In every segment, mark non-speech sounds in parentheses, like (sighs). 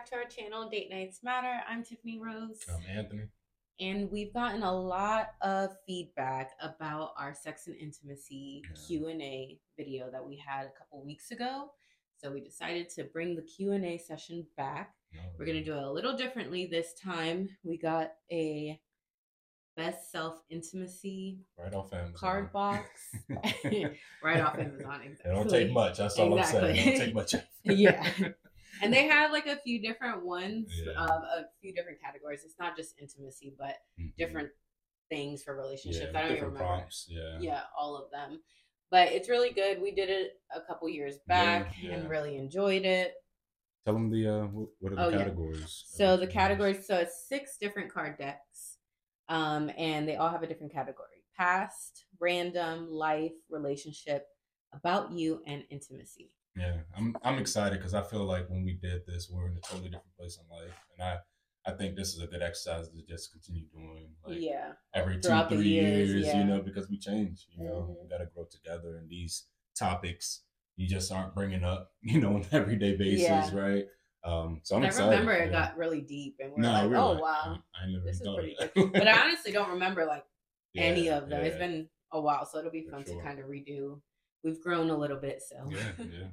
back to our channel, Date Nights Matter. I'm Tiffany Rose. I'm Anthony. And we've gotten a lot of feedback about our sex and intimacy Yeah. Q&A video that we had a couple weeks ago. So we decided to bring the Q&A session back. No, We're going to do it a little differently this time. We got a best self intimacy right off Amazon. card box (laughs) (laughs) right off Amazon. Exactly. It don't take much. That's all I'm saying. It don't take much. (laughs) yeah. And they have like a few different ones, Yeah. um, a few different categories. It's not just intimacy, but Mhm. different things for relationships. Yeah, I don't even remember. prompts. Yeah. Yeah, all of them. But it's really good. We did it a couple years back Yeah, and really enjoyed it. Tell them the uh, what are the Oh, yeah. categories? So the categories, so it's six different card decks, um, and they all have a different category: past, random, life, relationship, about you, and intimacy. Yeah, I'm I'm excited because I feel like when we did this, we're in a totally different place in life, and I I think this is a good exercise to just continue doing. Like yeah, every two Throughout the three years, years, yeah. you know, because we change. You know, Mhm. we got to grow together, and these topics you just aren't bringing up, (laughs) you know, on an everyday basis, Yeah. right? Um, so I'm excited I excited. remember it yeah. got really deep, and we're no, like, we "Oh like, wow!" I never this is pretty good. But I (laughs) honestly don't remember like any of them. It's been a while, so it'll be For fun sure. to kind of redo. We've grown a little bit, so. yeah, (laughs) yeah,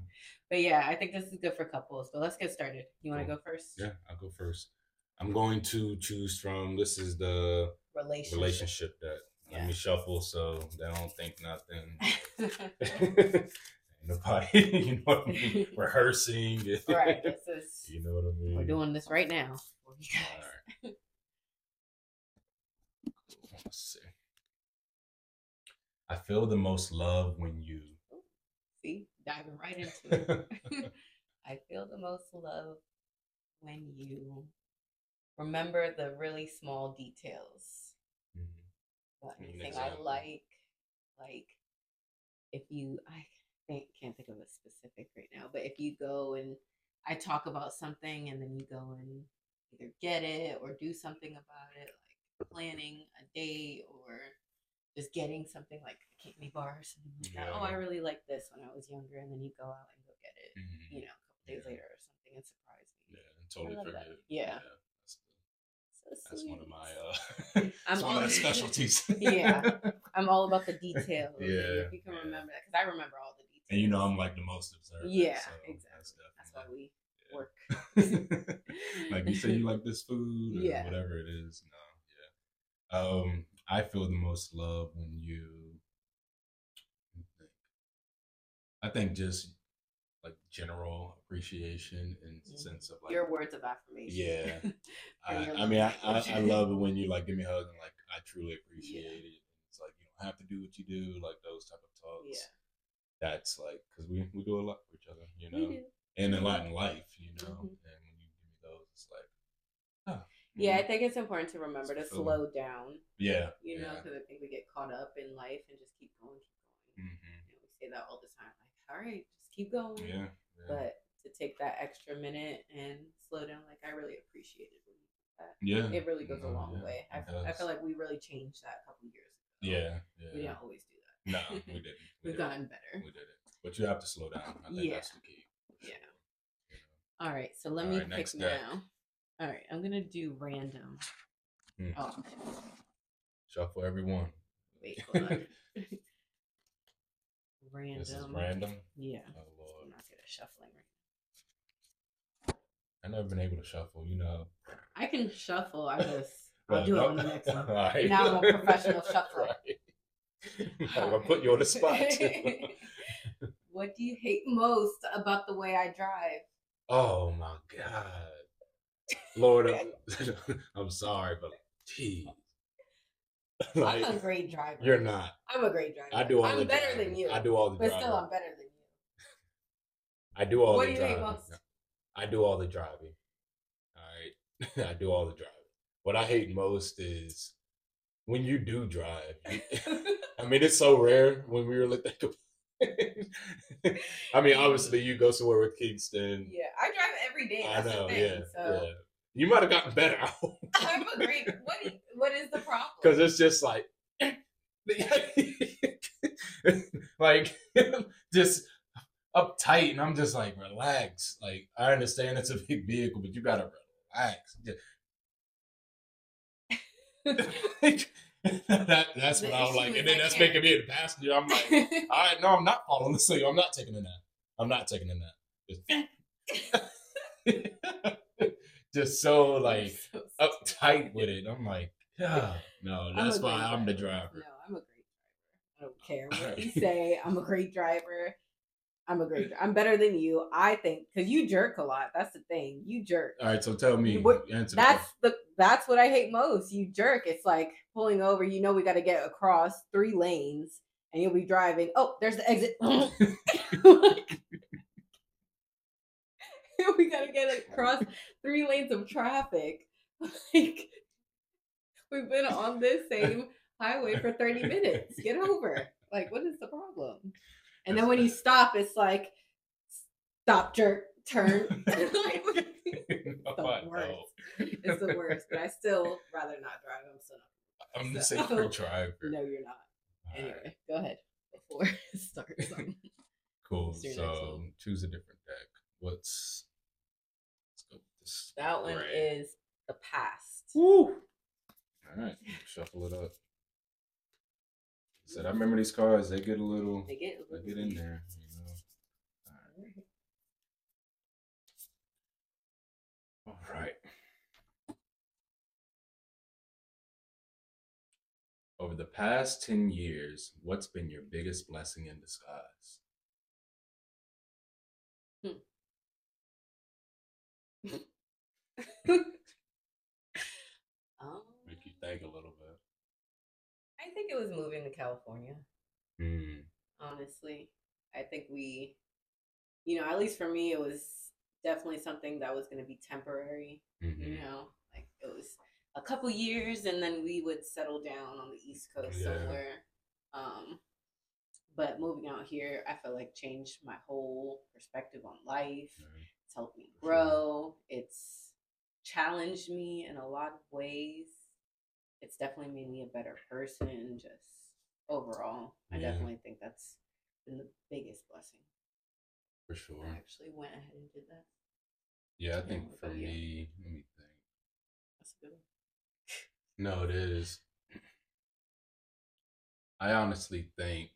but yeah, I think this is good for couples. So let's get started. You want to Cool. go first? yeah. I'll go first. I'm going to choose from. This is the Relationship. relationship that. Yeah. Let me shuffle so they don't think nothing. (laughs) (laughs) Nobody, you know what I mean? Rehearsing. right. This is. You know what I mean? We're doing this right now. for you guys. Alright. Let's see. I feel the most love when you. See, diving right into it. (laughs) (laughs) I feel the most love when you remember the really small details. Mhm. Me anything I like, like if you, I think, can't think of a specific right now, but if you go and I talk about something and then you go and either get it or do something about it, like planning a date or just getting something like a candy bar or something like that. Oh, I really liked this when I was younger, and then you go out and go get it, Mhm. you know, a couple days Yeah. later or something and surprise me. Yeah, and totally love that. forget. Yeah. that's, So that's one of my uh, (laughs) I'm that's all- my specialties. (laughs) Yeah. I'm all about the (laughs) details. Yeah, If you can yeah. remember that, because I remember all the details. and you know, I'm like the most observant. Yeah, so exactly. That's why we yeah. work. like you say, you like this food or Yeah. whatever it is. No, yeah. Um, I feel the most love when you. I think just like general appreciation and Mhm. sense of like Your words of affirmation. Yeah. (laughs) I, I mean, I, love I, I love it when you like give me a hug and like I truly (laughs) appreciate it. It's like you don't have to do what you do, like those type of talks. Yeah. That's like because we we do a lot for each other, you know, and a lot in life, you know. Mhm. And when you give me those, it's like, oh, Yeah, I mhm. think it's important to remember to slow down, yeah, you know, yeah. because I think we get caught up in life and just keep going, keep going. hmm You know, we say that all the time, like, all right, just keep going. yeah, yeah. But to take that extra minute and slow down, like, I really appreciate it when you do that. yeah, It really goes a long yeah, way. I, I feel like we really changed that a couple years ago. yeah, yeah. We didn't always do that. No, we (laughs) didn't. We We've didn't. gotten better. We did it, but you have to slow down. I think Yeah. that's the key. Yeah. you know. All right, so let All me right, pick now. All right, I'm gonna do random. Hmm. Oh, Shuffle everyone. wait, hold on. random. (laughs) This is random. Yeah, Oh lord. I'm not good at shuffling right I've never been able to shuffle. You know. I can shuffle. I just (laughs) I'll do it on the next one. Alright. Now I'm a professional (laughs) shuffler. Right. I'm gonna put you on the spot. what do you hate most about the way I drive? oh my god, Lord, (laughs) I'm, sorry, but gee, I'm a great driver. you're not. I'm a great driver. I do all the I'm the better driving. than you. I do all the but driving. still, I'm better than you. I do all What the do you hate driving. most? I do all the driving. All right, (laughs) I do all the driving. What I hate most is when you do drive. (laughs) I mean, it's so rare when we were like that. I mean, obviously, you go somewhere with Kingston. yeah, I drive every day. I know, thing. yeah, so yeah. You might have gotten better I'm a great. What? i- What is the problem? because it's just like, (laughs) like, (laughs) just uptight, and I'm just like, relax. Like I understand it's a big vehicle, but you gotta relax. (laughs) that, that's what I'm like, and then that's making me the passenger. I'm like, all right, no, I'm not falling asleep. I'm not taking a nap. I'm not taking a nap. Just, so like So uptight with it. I'm like, yeah, no, I'm that's why I'm the driver. No, I'm a great driver. I don't (laughs) care what you say. I'm a great driver. I'm a great. I'm better than you. I think because you jerk a lot. That's the thing. You jerk. All right, so tell me, What- answer the That's question. the. That's what I hate most. You jerk. It's like pulling over. You know we got to get across three lanes, and you'll be driving. Oh, there's the exit. (laughs) (laughs) (laughs) we got to get across three lanes of traffic. (laughs) Like we've been on this same highway for 30 minutes. Get over. Like, what is the problem? And then when you stop, it's like stop, jerk, turn. (laughs) The worst. it's the worst. But I still rather not drive. I'm still not. I'm the So- safer driver. No, you're not. All right, Anyway, go ahead before it starts. Cool. What's your next So choose a different deck. What's let's go with this. That one gray. is the past. Woo! All right, shuffle it up. Said I remember these cards. They get a little. They get, They get in there. You know. All right. Over the past 10 years, what's been your biggest blessing in disguise? Hmm. Um, (laughs) Make you think a little bit. I think it was moving to California. Hmm. honestly. I think we, you know, at least for me, it was definitely something that was going to be temporary. Mhm. You know, like it was a couple years, and then we would settle down on the East Coast Yeah. somewhere. Um, but moving out here, I feel like changed my whole perspective on life. Right. It's helped me grow. It's challenged me in a lot of ways. It's definitely made me a better person, just overall. I Yeah. definitely think that's been the biggest blessing. For sure. I actually went ahead and did that. Yeah, I think what for about you? me, let me think. That's a good one. No, it is. I honestly think,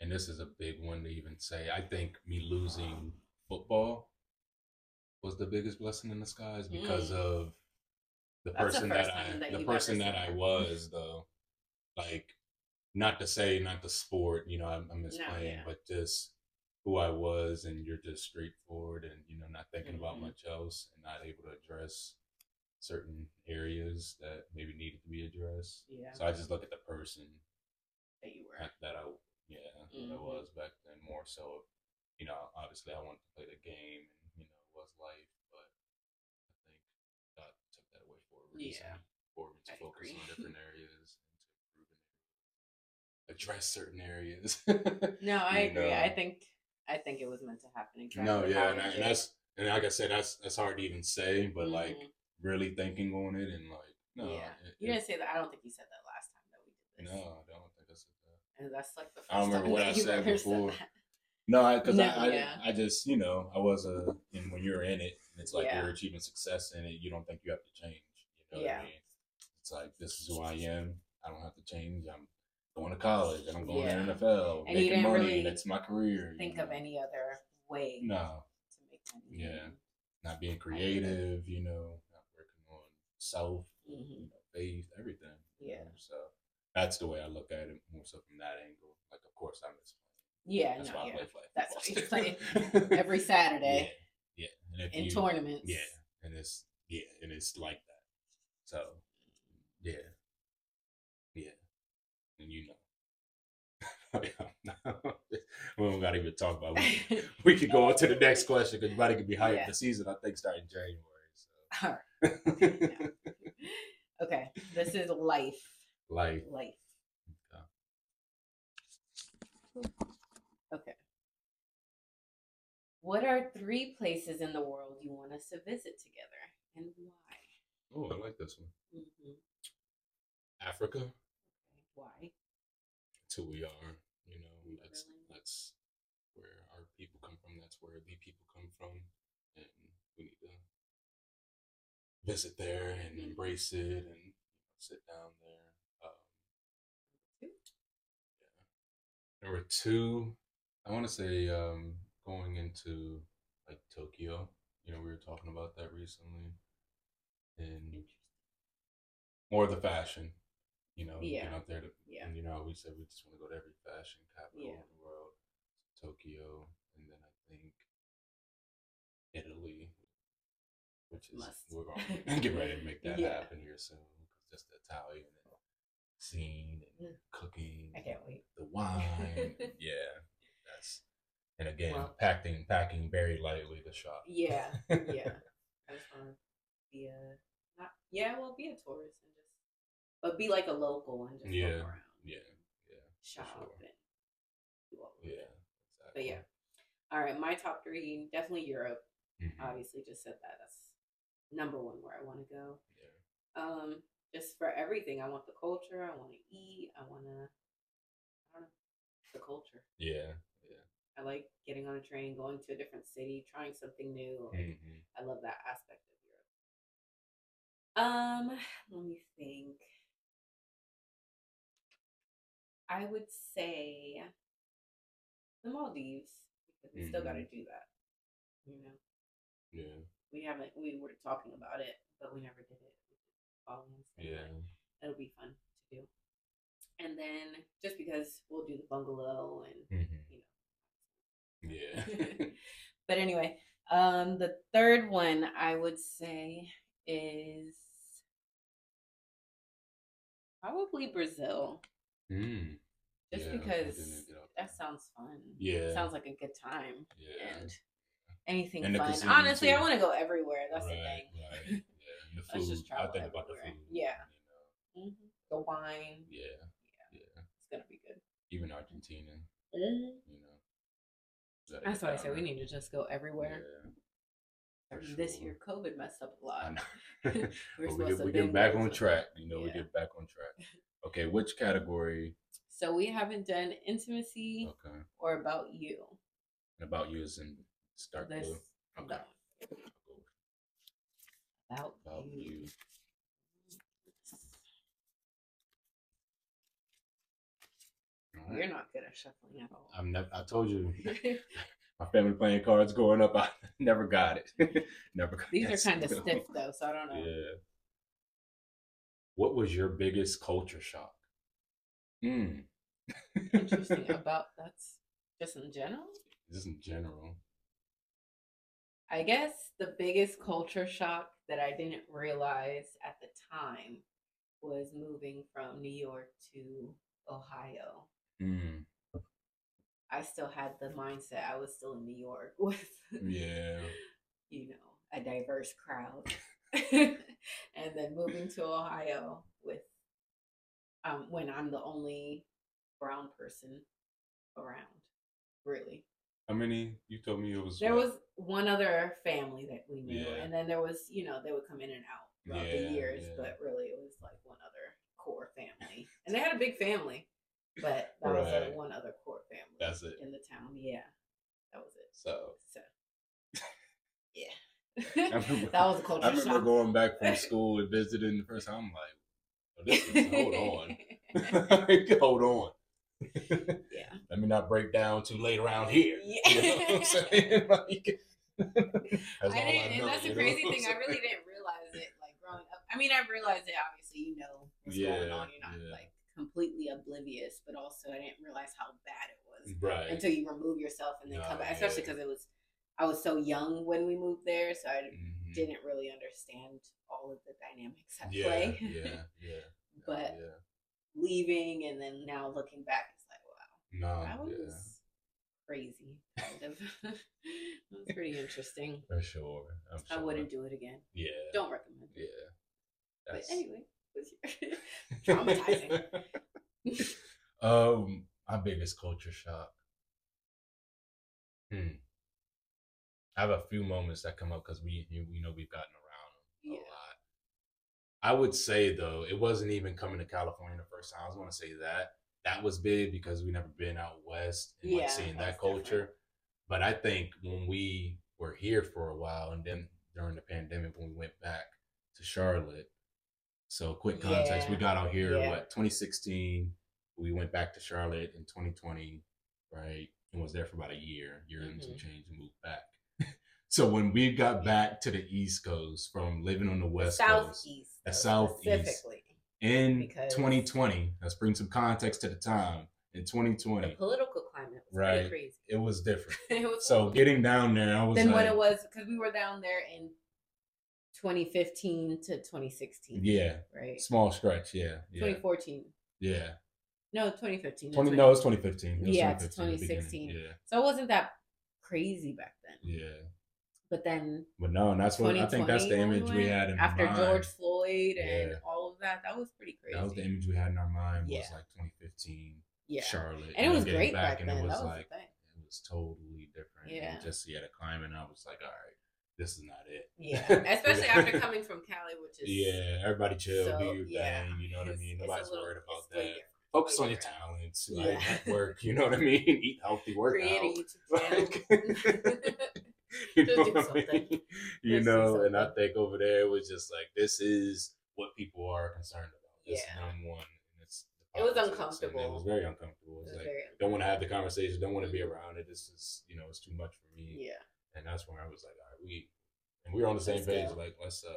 and this is a big one to even say, I think me losing football was the biggest blessing in disguise because Mm. of the That's person first that I that the person that I (laughs) was though. Like not to say not the sport, you know, I, I miss No, playing, yeah. but just who I was and you're just straightforward and you know not thinking about Mhm. much else and not able to address certain areas that maybe needed to be addressed. Yeah, So I just look at the person that you were. that, I yeah that I Mhm. was back then more so. You know, obviously I wanted to play the game and you know it was life, but I think God took that away for a reason. Yeah. For me to I focus agree. on different (laughs) areas and to improve and address certain areas. No, (laughs) I You agree. I think I think it was meant to happen. Exactly no, yeah, and, I, and that's and like I said, that's that's hard to even say, but like Mhm. really thinking on it and like no, yeah, it- you it- didn't say that. I don't think you said that last time that we did this. no, I don't think I said that. and that's like the first I don't remember time what I (laughs) said before. No, because No, I, I, yeah. I just, you know, I was a, and when you're in it, and it's like Yeah. you're achieving success in it, you don't think you have to change. You know Yeah. what I mean? It's like, this is who I am. I don't have to change. I'm going to college and I'm going Yeah. to NFL, And you making money. really That's my career. you Think of any other way No, to make money. Yeah. not being creative, you know, not working on self, hmm you know, faith, everything. you Yeah. know? So that's the way I look at it more so from that angle. Like, of course, I miss Yeah, That's no, why I yeah. play flag. That's why you football. play (laughs) every Saturday Yeah, yeah. And in you- tournaments. Yeah, and it's yeah, and it's like that. So yeah, yeah, and you know, (laughs) (laughs) we don't got to even talk about. It. We, we could go on to the next question because everybody could be hyped. Yeah. The season I think starting January. So. All right. So Okay, this is life. Life. Life. Okay. What are three places in the world you want us to visit together and why? oh, I like this one. hmm Africa. Okay. Why? It's who we are. You know, that's really? that's where our people come from. That's where the people come from, and we need to visit there and embrace it and you know, sit down there. Um, yeah. Number two, I want to say um, going into like Tokyo. You know, we were talking about that recently, and more of the fashion. You know, Yeah. getting out there to, Yeah. and you know, we said we just want to go to every fashion capital Yeah. in the world, Tokyo, and then I think Italy, which is Must. we're going to get ready to make that Yeah. happen here soon because just the Italian scene and Mm. cooking, I can't wait. the wine, (laughs) yeah, and again Well- packing packing very lightly the shop. Yeah, yeah. (laughs) I just want to be a not yeah, well, be a tourist and just, but be like a local and just Yeah, around, yeah, yeah, shop sure. and do all yeah, exactly. But yeah, all right. My top three definitely Europe. Mhm, Obviously, just said that. That's number one where I want to go. yeah. Um, just for everything. I want the culture. I want to eat. I want to. I don't know the culture. Yeah. I like getting on a train, going to a different city, trying something new. Like, mhm. I love that aspect of Europe. Um, (sighs) let me think. I would say the Maldives because we still got to do that. You know, Yeah, we haven't. We were talking about it, but we never did it. Yeah, it'll be fun to do. And then just because we'll do the bungalow and mhm, you yeah. (laughs) but anyway, um, the third one I would say is probably Brazil, mm, just yeah, because didn't get out that sounds fun. Yeah. sounds like a good time yeah. and anything And fun. Honestly, I want to go everywhere. That's right, the thing. Right. (laughs) Yeah. The food. Let's just I travel think about the everywhere. food. Yeah. You know. hmm The wine, Yeah. Yeah. it's gonna be good. Even Argentina. Mhm. You know. That's why I said we need to just go everywhere. Yeah. Mean, This year, COVID messed up a lot. (laughs) We're (laughs) But we get, to we get back on track. You know, we get back on track. Okay, which category? So we haven't done intimacy Okay. or about you. And about you is in This Blue. Okay. one. about, About you. you. Right. You're not good at shuffling at all. I'm never. I told you, (laughs) my family playing cards growing up. I (laughs) never got it. (laughs) never. Got These are kind of stiff though, so I don't know. Yeah. What was your biggest culture shock? Hmm. Interesting about that's just in general. Just in general. I guess the biggest culture shock that I didn't realize at the time was moving from New York to Ohio. Hmm. I still had the mindset I was still in New York (laughs) with, Yeah. you know, a diverse crowd. (laughs) (laughs) and then moving to Ohio with um when I'm the only brown person around. Really. How many? You told me it was. There what? was one other family that we knew, Yeah. and then there was, you know, they would come in and out throughout Yeah, the years, yeah. but really it was like one other core family. And they had a big family, but that was Right. a one other core family That's it. in the town. Yeah. That was it. So So yeah. (laughs) Remember, (laughs) that was a culture I remember shock. going back from (laughs) school and visiting the first time. I'm like, oh, this is, hold on, hold on. yeah. Let me not break down too late around here. Yeah. You know what I'm saying? Like, that's I didn't, and know, that's the you know crazy thing. I really didn't realize it like growing up. I mean, I realized it obviously. You know what's going on. You're not yeah. like completely oblivious, but also I didn't realize how bad it was Right. until you remove yourself and then come back. Especially yeah. because it was, I was so young when we moved there, so I Mhm. didn't really understand all of the dynamics at Yeah, play. yeah, (laughs) yeah. but yeah. leaving and then now looking back, it's like wow, No, that was yeah, crazy. Kind of. (laughs) it was pretty interesting. for sure. I'm I wouldn't do it again. Yeah. Don't recommend it. Yeah. But anyway, (laughs) traumatizing? (laughs) um, my biggest culture shock. Hmm. I have a few moments that come up because we you, we know we've gotten around Yeah. a lot. I would say though, it wasn't even coming to California the first time. I was going to say that that was big because we never been out west and Yeah, like seeing that was different. culture. but I think when we were here for a while, and then during the pandemic when we went back to Charlotte. So quick context: we got out here Yeah. what 2016. We went back to Charlotte in 2020, right? And was there for about a year, year and some Mhm. change, and moved back. (laughs) so when we got back to the East Coast from living on the West Coast Southeast. The though, Southeast. Specifically. in because- 2020, let's bring some context to the time. In The 2020, political climate was Right. crazy. it was different. (laughs) it was So getting down there, I was then like, when it was because we were down there in 2015 to 2016. yeah, Right. small stretch, yeah, yeah, 2014. yeah. No, 2015. that's 20 when- no, it's 2015. It was Yeah, it's 2015, the beginning. 2016. Yeah, So it wasn't that crazy back then. yeah. But then But no, and that's what I think that's the image we had in after mind. George Floyd and Yeah. all of that. That was pretty crazy. That was the image we had in our mind. Was Yeah. like 2015 yeah, Charlotte, and it was great back, and then. it was that was like it was totally different. Yeah. and just yeah, the climate. I was like, all right, this is not it. Yeah, (laughs) especially after (laughs) coming from Cali, which is Yeah, everybody chill, so- do your yeah, thing. You know what I mean? Nobody's little- worried about that. different. Focus on your talents, Yeah. like network. (laughs) You know what I mean? Eat healthy, work Create out. You know what I mean? You Just know, and I think over there it was just like this is what people are concerned about. This Yeah. number one. It's It was and uncomfortable. It was very uncomfortable. It It's like very don't want to have the conversation, don't want to be mm-hmm. around it. This is you know, it's too much for me. yeah. And that's when I was like, we and we were on the same Let's page. go. Like, let's uh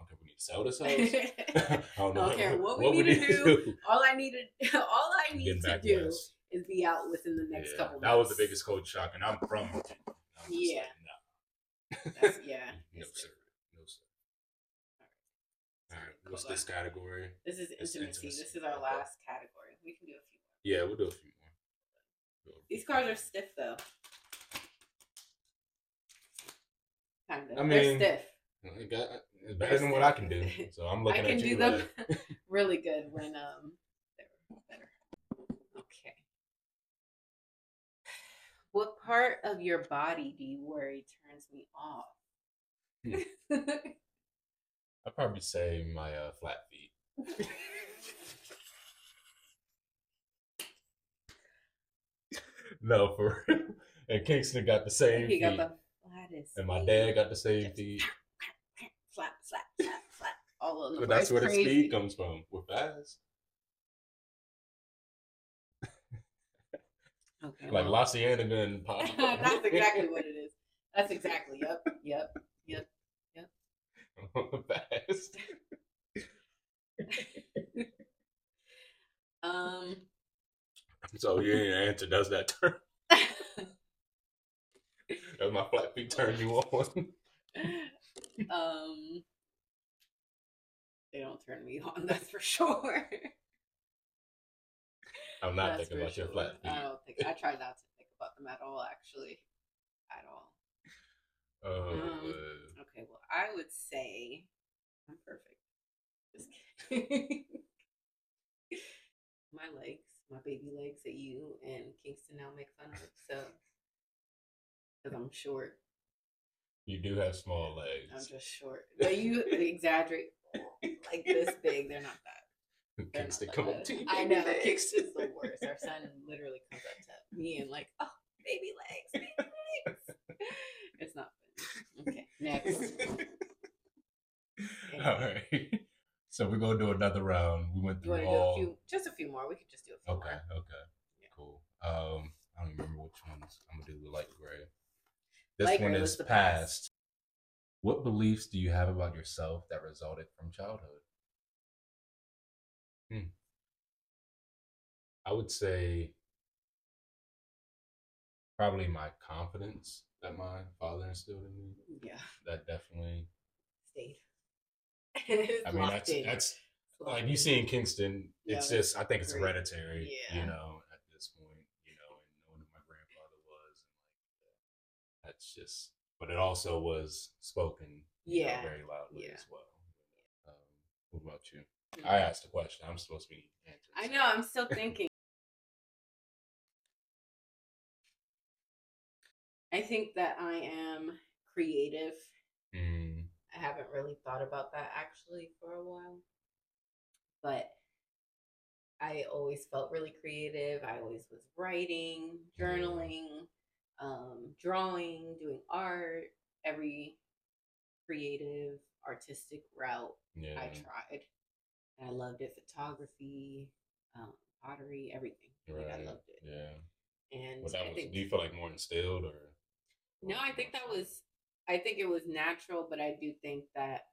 I don't care if we need to sell this house. (laughs) I don't know I don't care what we need to do. all I needed, all I need to (laughs) do west. is be out within the next Yeah, couple. That was the biggest coach shock, and I'm from. I'm Yeah. like, yeah. (laughs) no sir, no sir. All right, Cool. what's this category? This is intimacy. intimacy. This is our last category. We can do a few more. Yeah, we'll do a few more. These cards are stiff though. Kind of. I They're mean, stiff. I got- It's better than what I can do. So I'm (laughs) I looking can at do you them like, (laughs) really good (laughs) when um they're better. Okay. What part of your body do you worry turns me off? I'd probably say my uh, flat feet. no, for real. And Kingston got the same he feet. got the and my dad got the same Just feet. Slap, slap, slap, slap. All on the But that's where the crazy. speed comes from. We're fast. Okay, Like well, Laciana (laughs) gun pop. that's exactly what it is. That's (laughs) exactly. Yep. Yep. Yep. Yep. (laughs) fast. Um. So your answer does that turn? Does my flat feet turn you on? (laughs) um. They don't turn me on. (laughs) That's for sure. I'm not That's thinking about your flat feet. I don't think I try not to think about them at all. Actually, at all. Oh, Um, uh, Okay, well, I would say I'm perfect. Just kidding. (laughs) my legs, my baby legs that you and Kingston now make fun of. So, because I'm short, you do have small legs. I'm just short. But you (laughs) exaggerate like this big. They're not that. They're not that come up to you. I know legs. Kingston's the (laughs) worst. Our son literally comes up to me and like, oh, baby legs, baby legs. It's not funny. Okay, next. (laughs) All right. So we're gonna do another round. We went through do a all. few, just a few more? We could just do a few Okay. more. Okay. Yeah. Cool. Um, I don't remember which ones. I'm gonna do the light gray. This Light one is past. past. What beliefs do you have about yourself that resulted from childhood? Hmm. I would say probably my confidence that my father instilled in me. Yeah, That definitely. stayed. (laughs) I mean, that's that's like you see. in Kingston. Yeah, it's just I think it's great. hereditary. Yeah. You know, at this point, you know, and knowing who my grandfather was, and like that's just. But it also was spoken. you know, Yeah. very loudly Yeah. as well. Um, what about you? I asked a question. I'm supposed to be answering. I know. I'm still thinking. (laughs) I think that I am creative. Mm, I haven't really thought about that actually for a while. But I always felt really creative. I always was writing, journaling, um, drawing, doing art, every creative, artistic route Yeah. I tried. And I loved it. Photography, um, pottery, everything. Like I loved it. Yeah. And I was, think do you feel like more instilled or? no, I think that was I think it was natural, but I do think that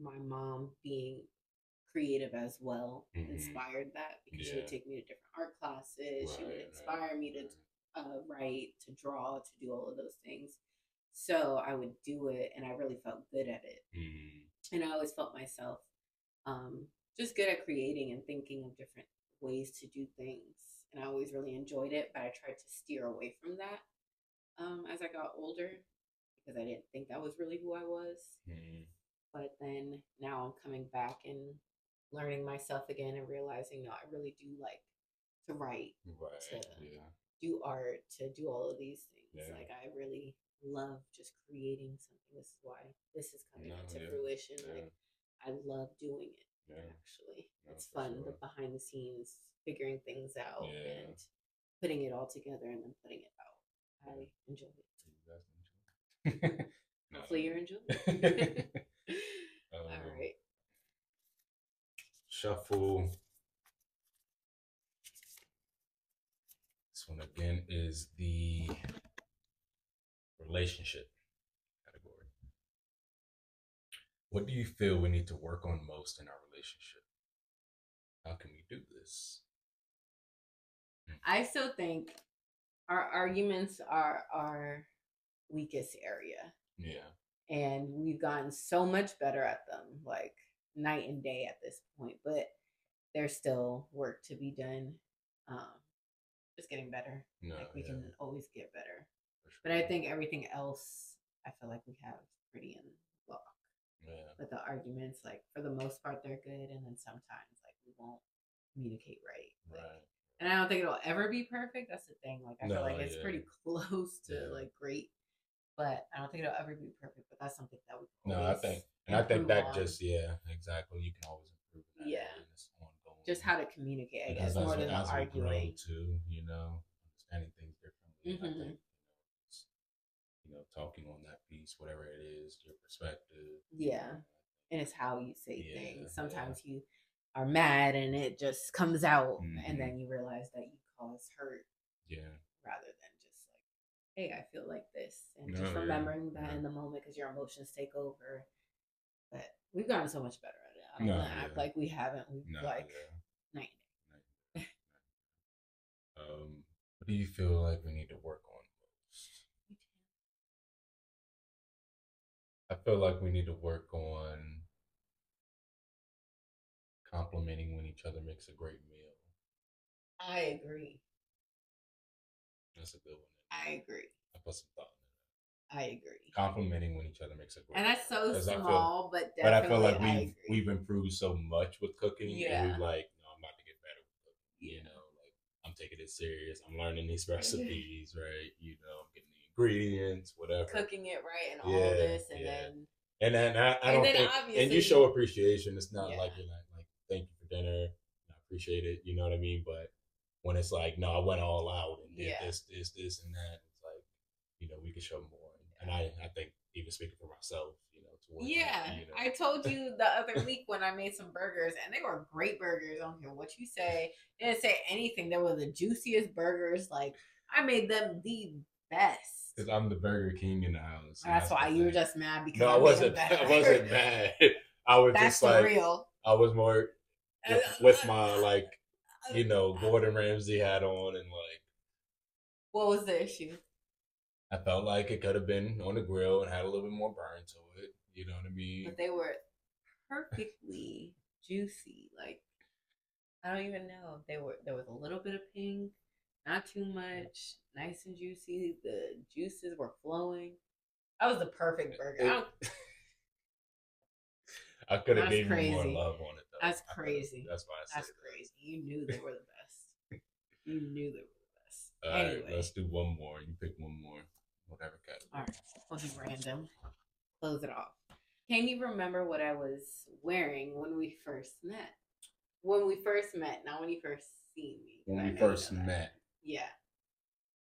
my mom being creative as well Mhm. inspired that because she would take me to different art classes. she would Right, inspire me to right. Uh, write, to draw, to do all of those things. So I would do it, and I really felt good at it. Mm, And I always felt myself um, just good at creating and thinking of different ways to do things. And I always really enjoyed it, but I tried to steer away from that um, as I got older because I didn't think that was really who I was. mm, But then now I'm coming back and learning myself again and realizing, no, I really do like to write, right. to- Yeah. Do art, to do all of these things. Yeah. Like I really love just creating something. This is why this is coming No, into yeah, fruition. Yeah. Like I love doing it. Yeah. Actually, No, it's fun. The behind the scenes, figuring things out and putting it all together and then putting it out. I enjoy it. You enjoy it? (laughs) (laughs) Hopefully, you're enjoying (laughs) it. all Um, right. Shuffle. One again is the relationship category. What do you feel we need to work on most in our relationship? How can we do this? I still think our arguments are our weakest area. Yeah. and we've gotten so much better at them like night and day at this point but there's still work to be done um just getting better No. like we yeah, can always get better for but i think everything else i feel like we have pretty in lock Yeah. but the arguments like for the most part they're good and then sometimes like we won't communicate right Like, Right. and i don't think it'll ever be perfect that's the thing like i No, feel like it's yeah. pretty (laughs) close to Yeah. like great but i don't think it'll ever be perfect but that's something that we No, I think, and I think that on. just yeah, exactly. You can always improve. that Yeah. area, and it's ongoing. Just how to communicate i guess more as, than as arguing too, you know, understanding things differently. and I think, you know, it's, you know, talking on that piece, whatever it is, your perspective. Yeah. and it's how you say Yeah, things yeah. sometimes you are mad and it just comes out Mhm. and then you realize that you cause hurt Yeah. rather than just like hey i feel like this and No, just yeah, remembering that yeah. in the moment because your emotions take over but we've gotten so much better at it i don't No, act like we haven't we've No. like yeah. night Um, what do you feel like we need to work on most? I feel like we need to work on complimenting when each other makes a great meal. i agree That's a good one. i agree I put some thought in i agree. Complimenting when each other makes a great and that's so I feel- small but but I feel like we've we've improved so much with cooking. And Yeah. we're like, no, I'm about to get better with cooking. You Yeah. know, like I'm taking it serious. I'm learning these recipes, right? You know, I'm getting the ingredients, whatever. cooking it right and all this and yeah. then And then I, I don't think, and you show appreciation. It's not Yeah. like you're like, like, thank you for dinner. I appreciate it. You know what I mean? But when it's like, no, I went all out and did Yeah. this, this, this, and that, it's like, you know, we can show more. And I, I think even speaking for myself, you know, to work on Yeah, you know, I told you the other (laughs) week when I made some burgers, and they were great burgers. I don't care what you say. They didn't say anything. They were the juiciest burgers. Like I made them the best. because I'm the Burger King in the house. That's why you were just mad because No, I them wasn't. (laughs) I wasn't mad. (laughs) I was That's just like, real. I was more uh, with, with my uh, like, uh, you know, Gordon Ramsay hat on, and like, What was the issue? I felt like it could have been on the grill and had a little bit more burn to it. You know what I mean? But they were perfectly juicy. Like I don't even know. They were there was a little bit of pink, not too much, nice and juicy. The juices were flowing. That was the perfect burger. I don't, (laughs) I could have That's given you more crazy. love on it though. That's I crazy. That's why I said that's crazy. You knew they were the best. You knew they were the best. All right, anyway, let's do one more. You pick one more, whatever category. all right, we'll do random. Close it off. Can you remember what I was wearing when we first met? When we first met, not when you first seen me. When I we first know that. met, Yeah.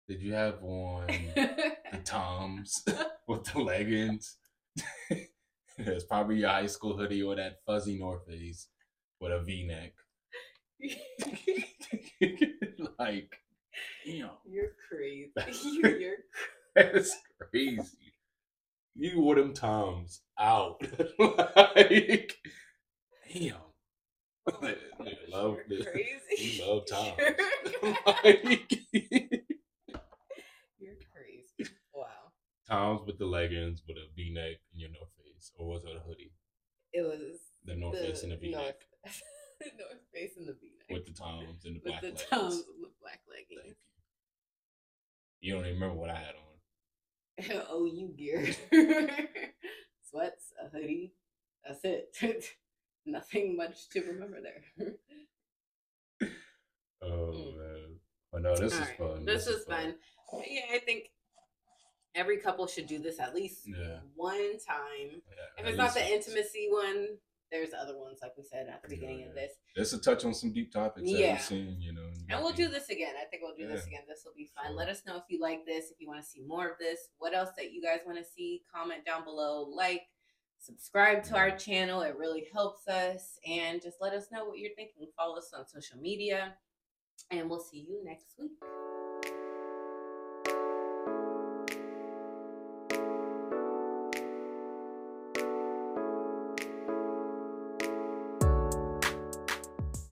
Did you have on the (laughs) Toms (laughs) with the leggings? (laughs) It's probably your high school hoodie or that fuzzy North Face with a V neck. like, damn, You're crazy. You're, you're that's crazy. You wore them Toms out. (laughs) like, damn. Nigga (laughs) love you're this. crazy. You love (laughs) Toms. You're, like, you're crazy. Wow. Toms with the leggings with a V neck and your North Face, or was it a hoodie? It was The North Face and the V neck. North Face and the V neck. with the Toms and the with black the leggings. Toms with black Thank leggings. you. You don't even remember what I had on. (laughs) OU gear. (laughs) Sweats, a hoodie. That's it. (laughs) Nothing much to remember there. Oh Mm. man. But no, this is Alright, fun. This is fun. Yeah, I think every couple should do this at least Yeah. one time. Yeah, If it's not the intimacy one, there's other ones like we said at the beginning yeah. of this. This will touch on some deep topics that Yeah. we've seen, you know. And we'll do this again. I think we'll do this again. This will be fun. Sure. Let us know if you like this, if you want to see more of this, what else that you guys want to see. Comment down below, like, subscribe to our channel. It really helps us. And just let us know what you're thinking. Follow us on social media. And we'll see you next week.